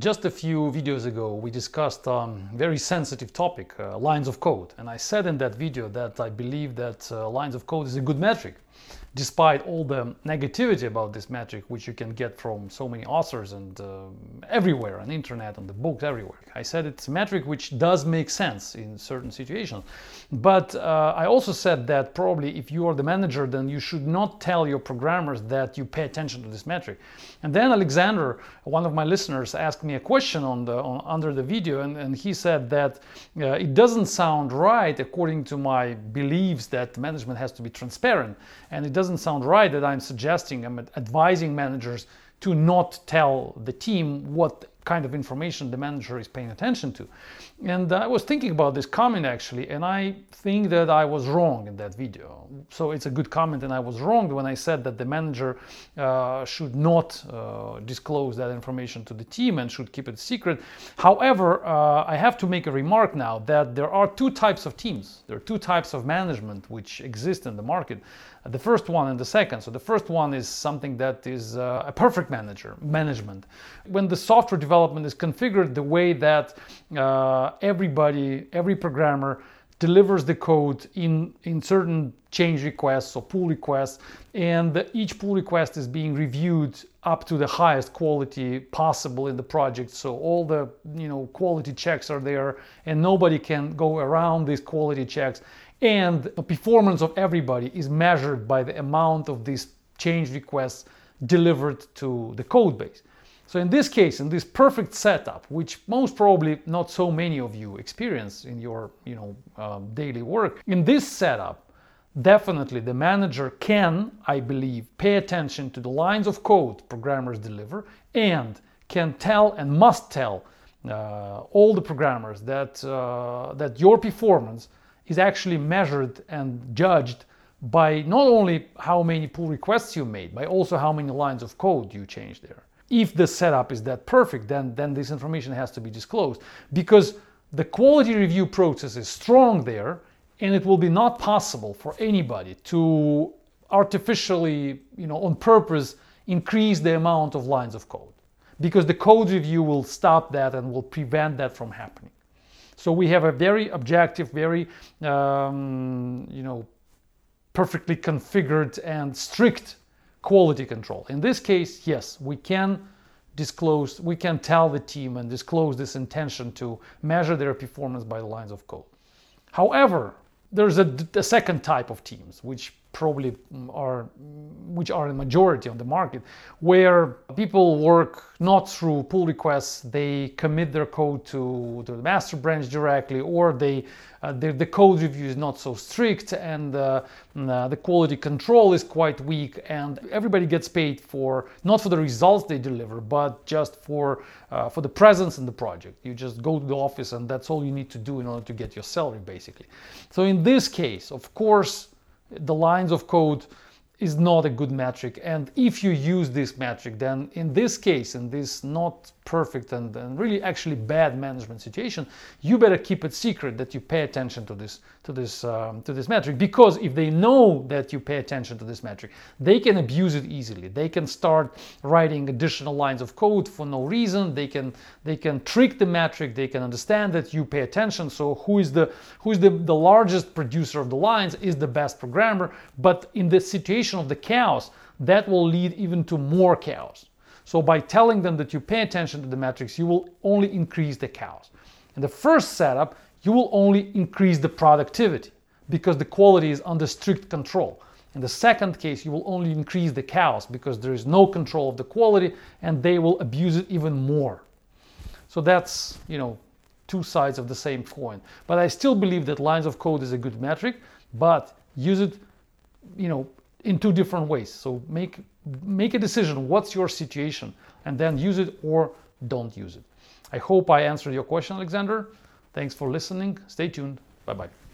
Just a few videos ago, we discussed a um, very sensitive topic, uh, lines of code. And I said in that video that I believe that uh, lines of code is a good metric despite all the negativity about this metric, which you can get from so many authors and uh, everywhere on the internet, on the books, everywhere. I said it's a metric which does make sense in certain situations. But uh, I also said that probably if you are the manager, then you should not tell your programmers that you pay attention to this metric. And then Alexander, one of my listeners, asked me a question on the on, under the video, and, and he said that uh, it doesn't sound right according to my beliefs that management has to be transparent, and it doesn't sound right that I'm suggesting, I'm advising managers to not tell the team what kind of information the manager is paying attention to. And I was thinking about this comment actually, and I think that I was wrong in that video. So it's a good comment, and I was wrong when I said that the manager uh, should not uh, disclose that information to the team and should keep it secret. However, uh, I have to make a remark now that there are two types of teams, there are two types of management which exist in the market the first one and the second. So the first one is something that is uh, a perfect manager management. When the software development is configured the way that uh, everybody, every programmer delivers the code in, in certain change requests or pull requests, and each pull request is being reviewed up to the highest quality possible in the project. So all the you know quality checks are there, and nobody can go around these quality checks. And the performance of everybody is measured by the amount of these change requests delivered to the code base. So in this case, in this perfect setup, which most probably not so many of you experience in your you know um, daily work, in this setup, definitely the manager can, I believe, pay attention to the lines of code programmers deliver and can tell and must tell uh, all the programmers that uh, that your performance is actually measured and judged by not only how many pull requests you made, but also how many lines of code you changed there. If the setup is that perfect, then, then this information has to be disclosed because the quality review process is strong there and it will be not possible for anybody to artificially, you know, on purpose increase the amount of lines of code because the code review will stop that and will prevent that from happening. So we have a very objective, very um, you know perfectly configured and strict quality control. In this case, yes, we can disclose, we can tell the team and disclose this intention to measure their performance by the lines of code. However, there's a, a second type of teams which probably are which are a majority on the market where people work not through pull requests they commit their code to, to the master branch directly or they uh, the, the, code review is not so strict and uh, uh, the quality control is quite weak and everybody gets paid for not for the results they deliver but just for uh, for the presence in the project. You just go to the office and that's all you need to do in order to get your salary basically. So in this case of course the lines of code is not a good metric. And if you use this metric, then in this case, in this not perfect and, and really actually bad management situation, you better keep it secret that you pay attention to this to this um, to this metric because if they know that you pay attention to this metric, they can abuse it easily. They can start writing additional lines of code for no reason. They can they can trick the metric. They can understand that you pay attention. So who is the who is the, the largest producer of the lines is the best programmer. But in the situation of the chaos, that will lead even to more chaos. So by telling them that you pay attention to the metrics, you will only increase the cows. In the first setup, you will only increase the productivity because the quality is under strict control. In the second case, you will only increase the cows because there is no control of the quality and they will abuse it even more. So that's, you know, two sides of the same coin. But I still believe that lines of code is a good metric, but use it, you know, in two different ways. So make make a decision what's your situation and then use it or don't use it. I hope I answered your question, Alexander. Thanks for listening. Stay tuned. Bye bye.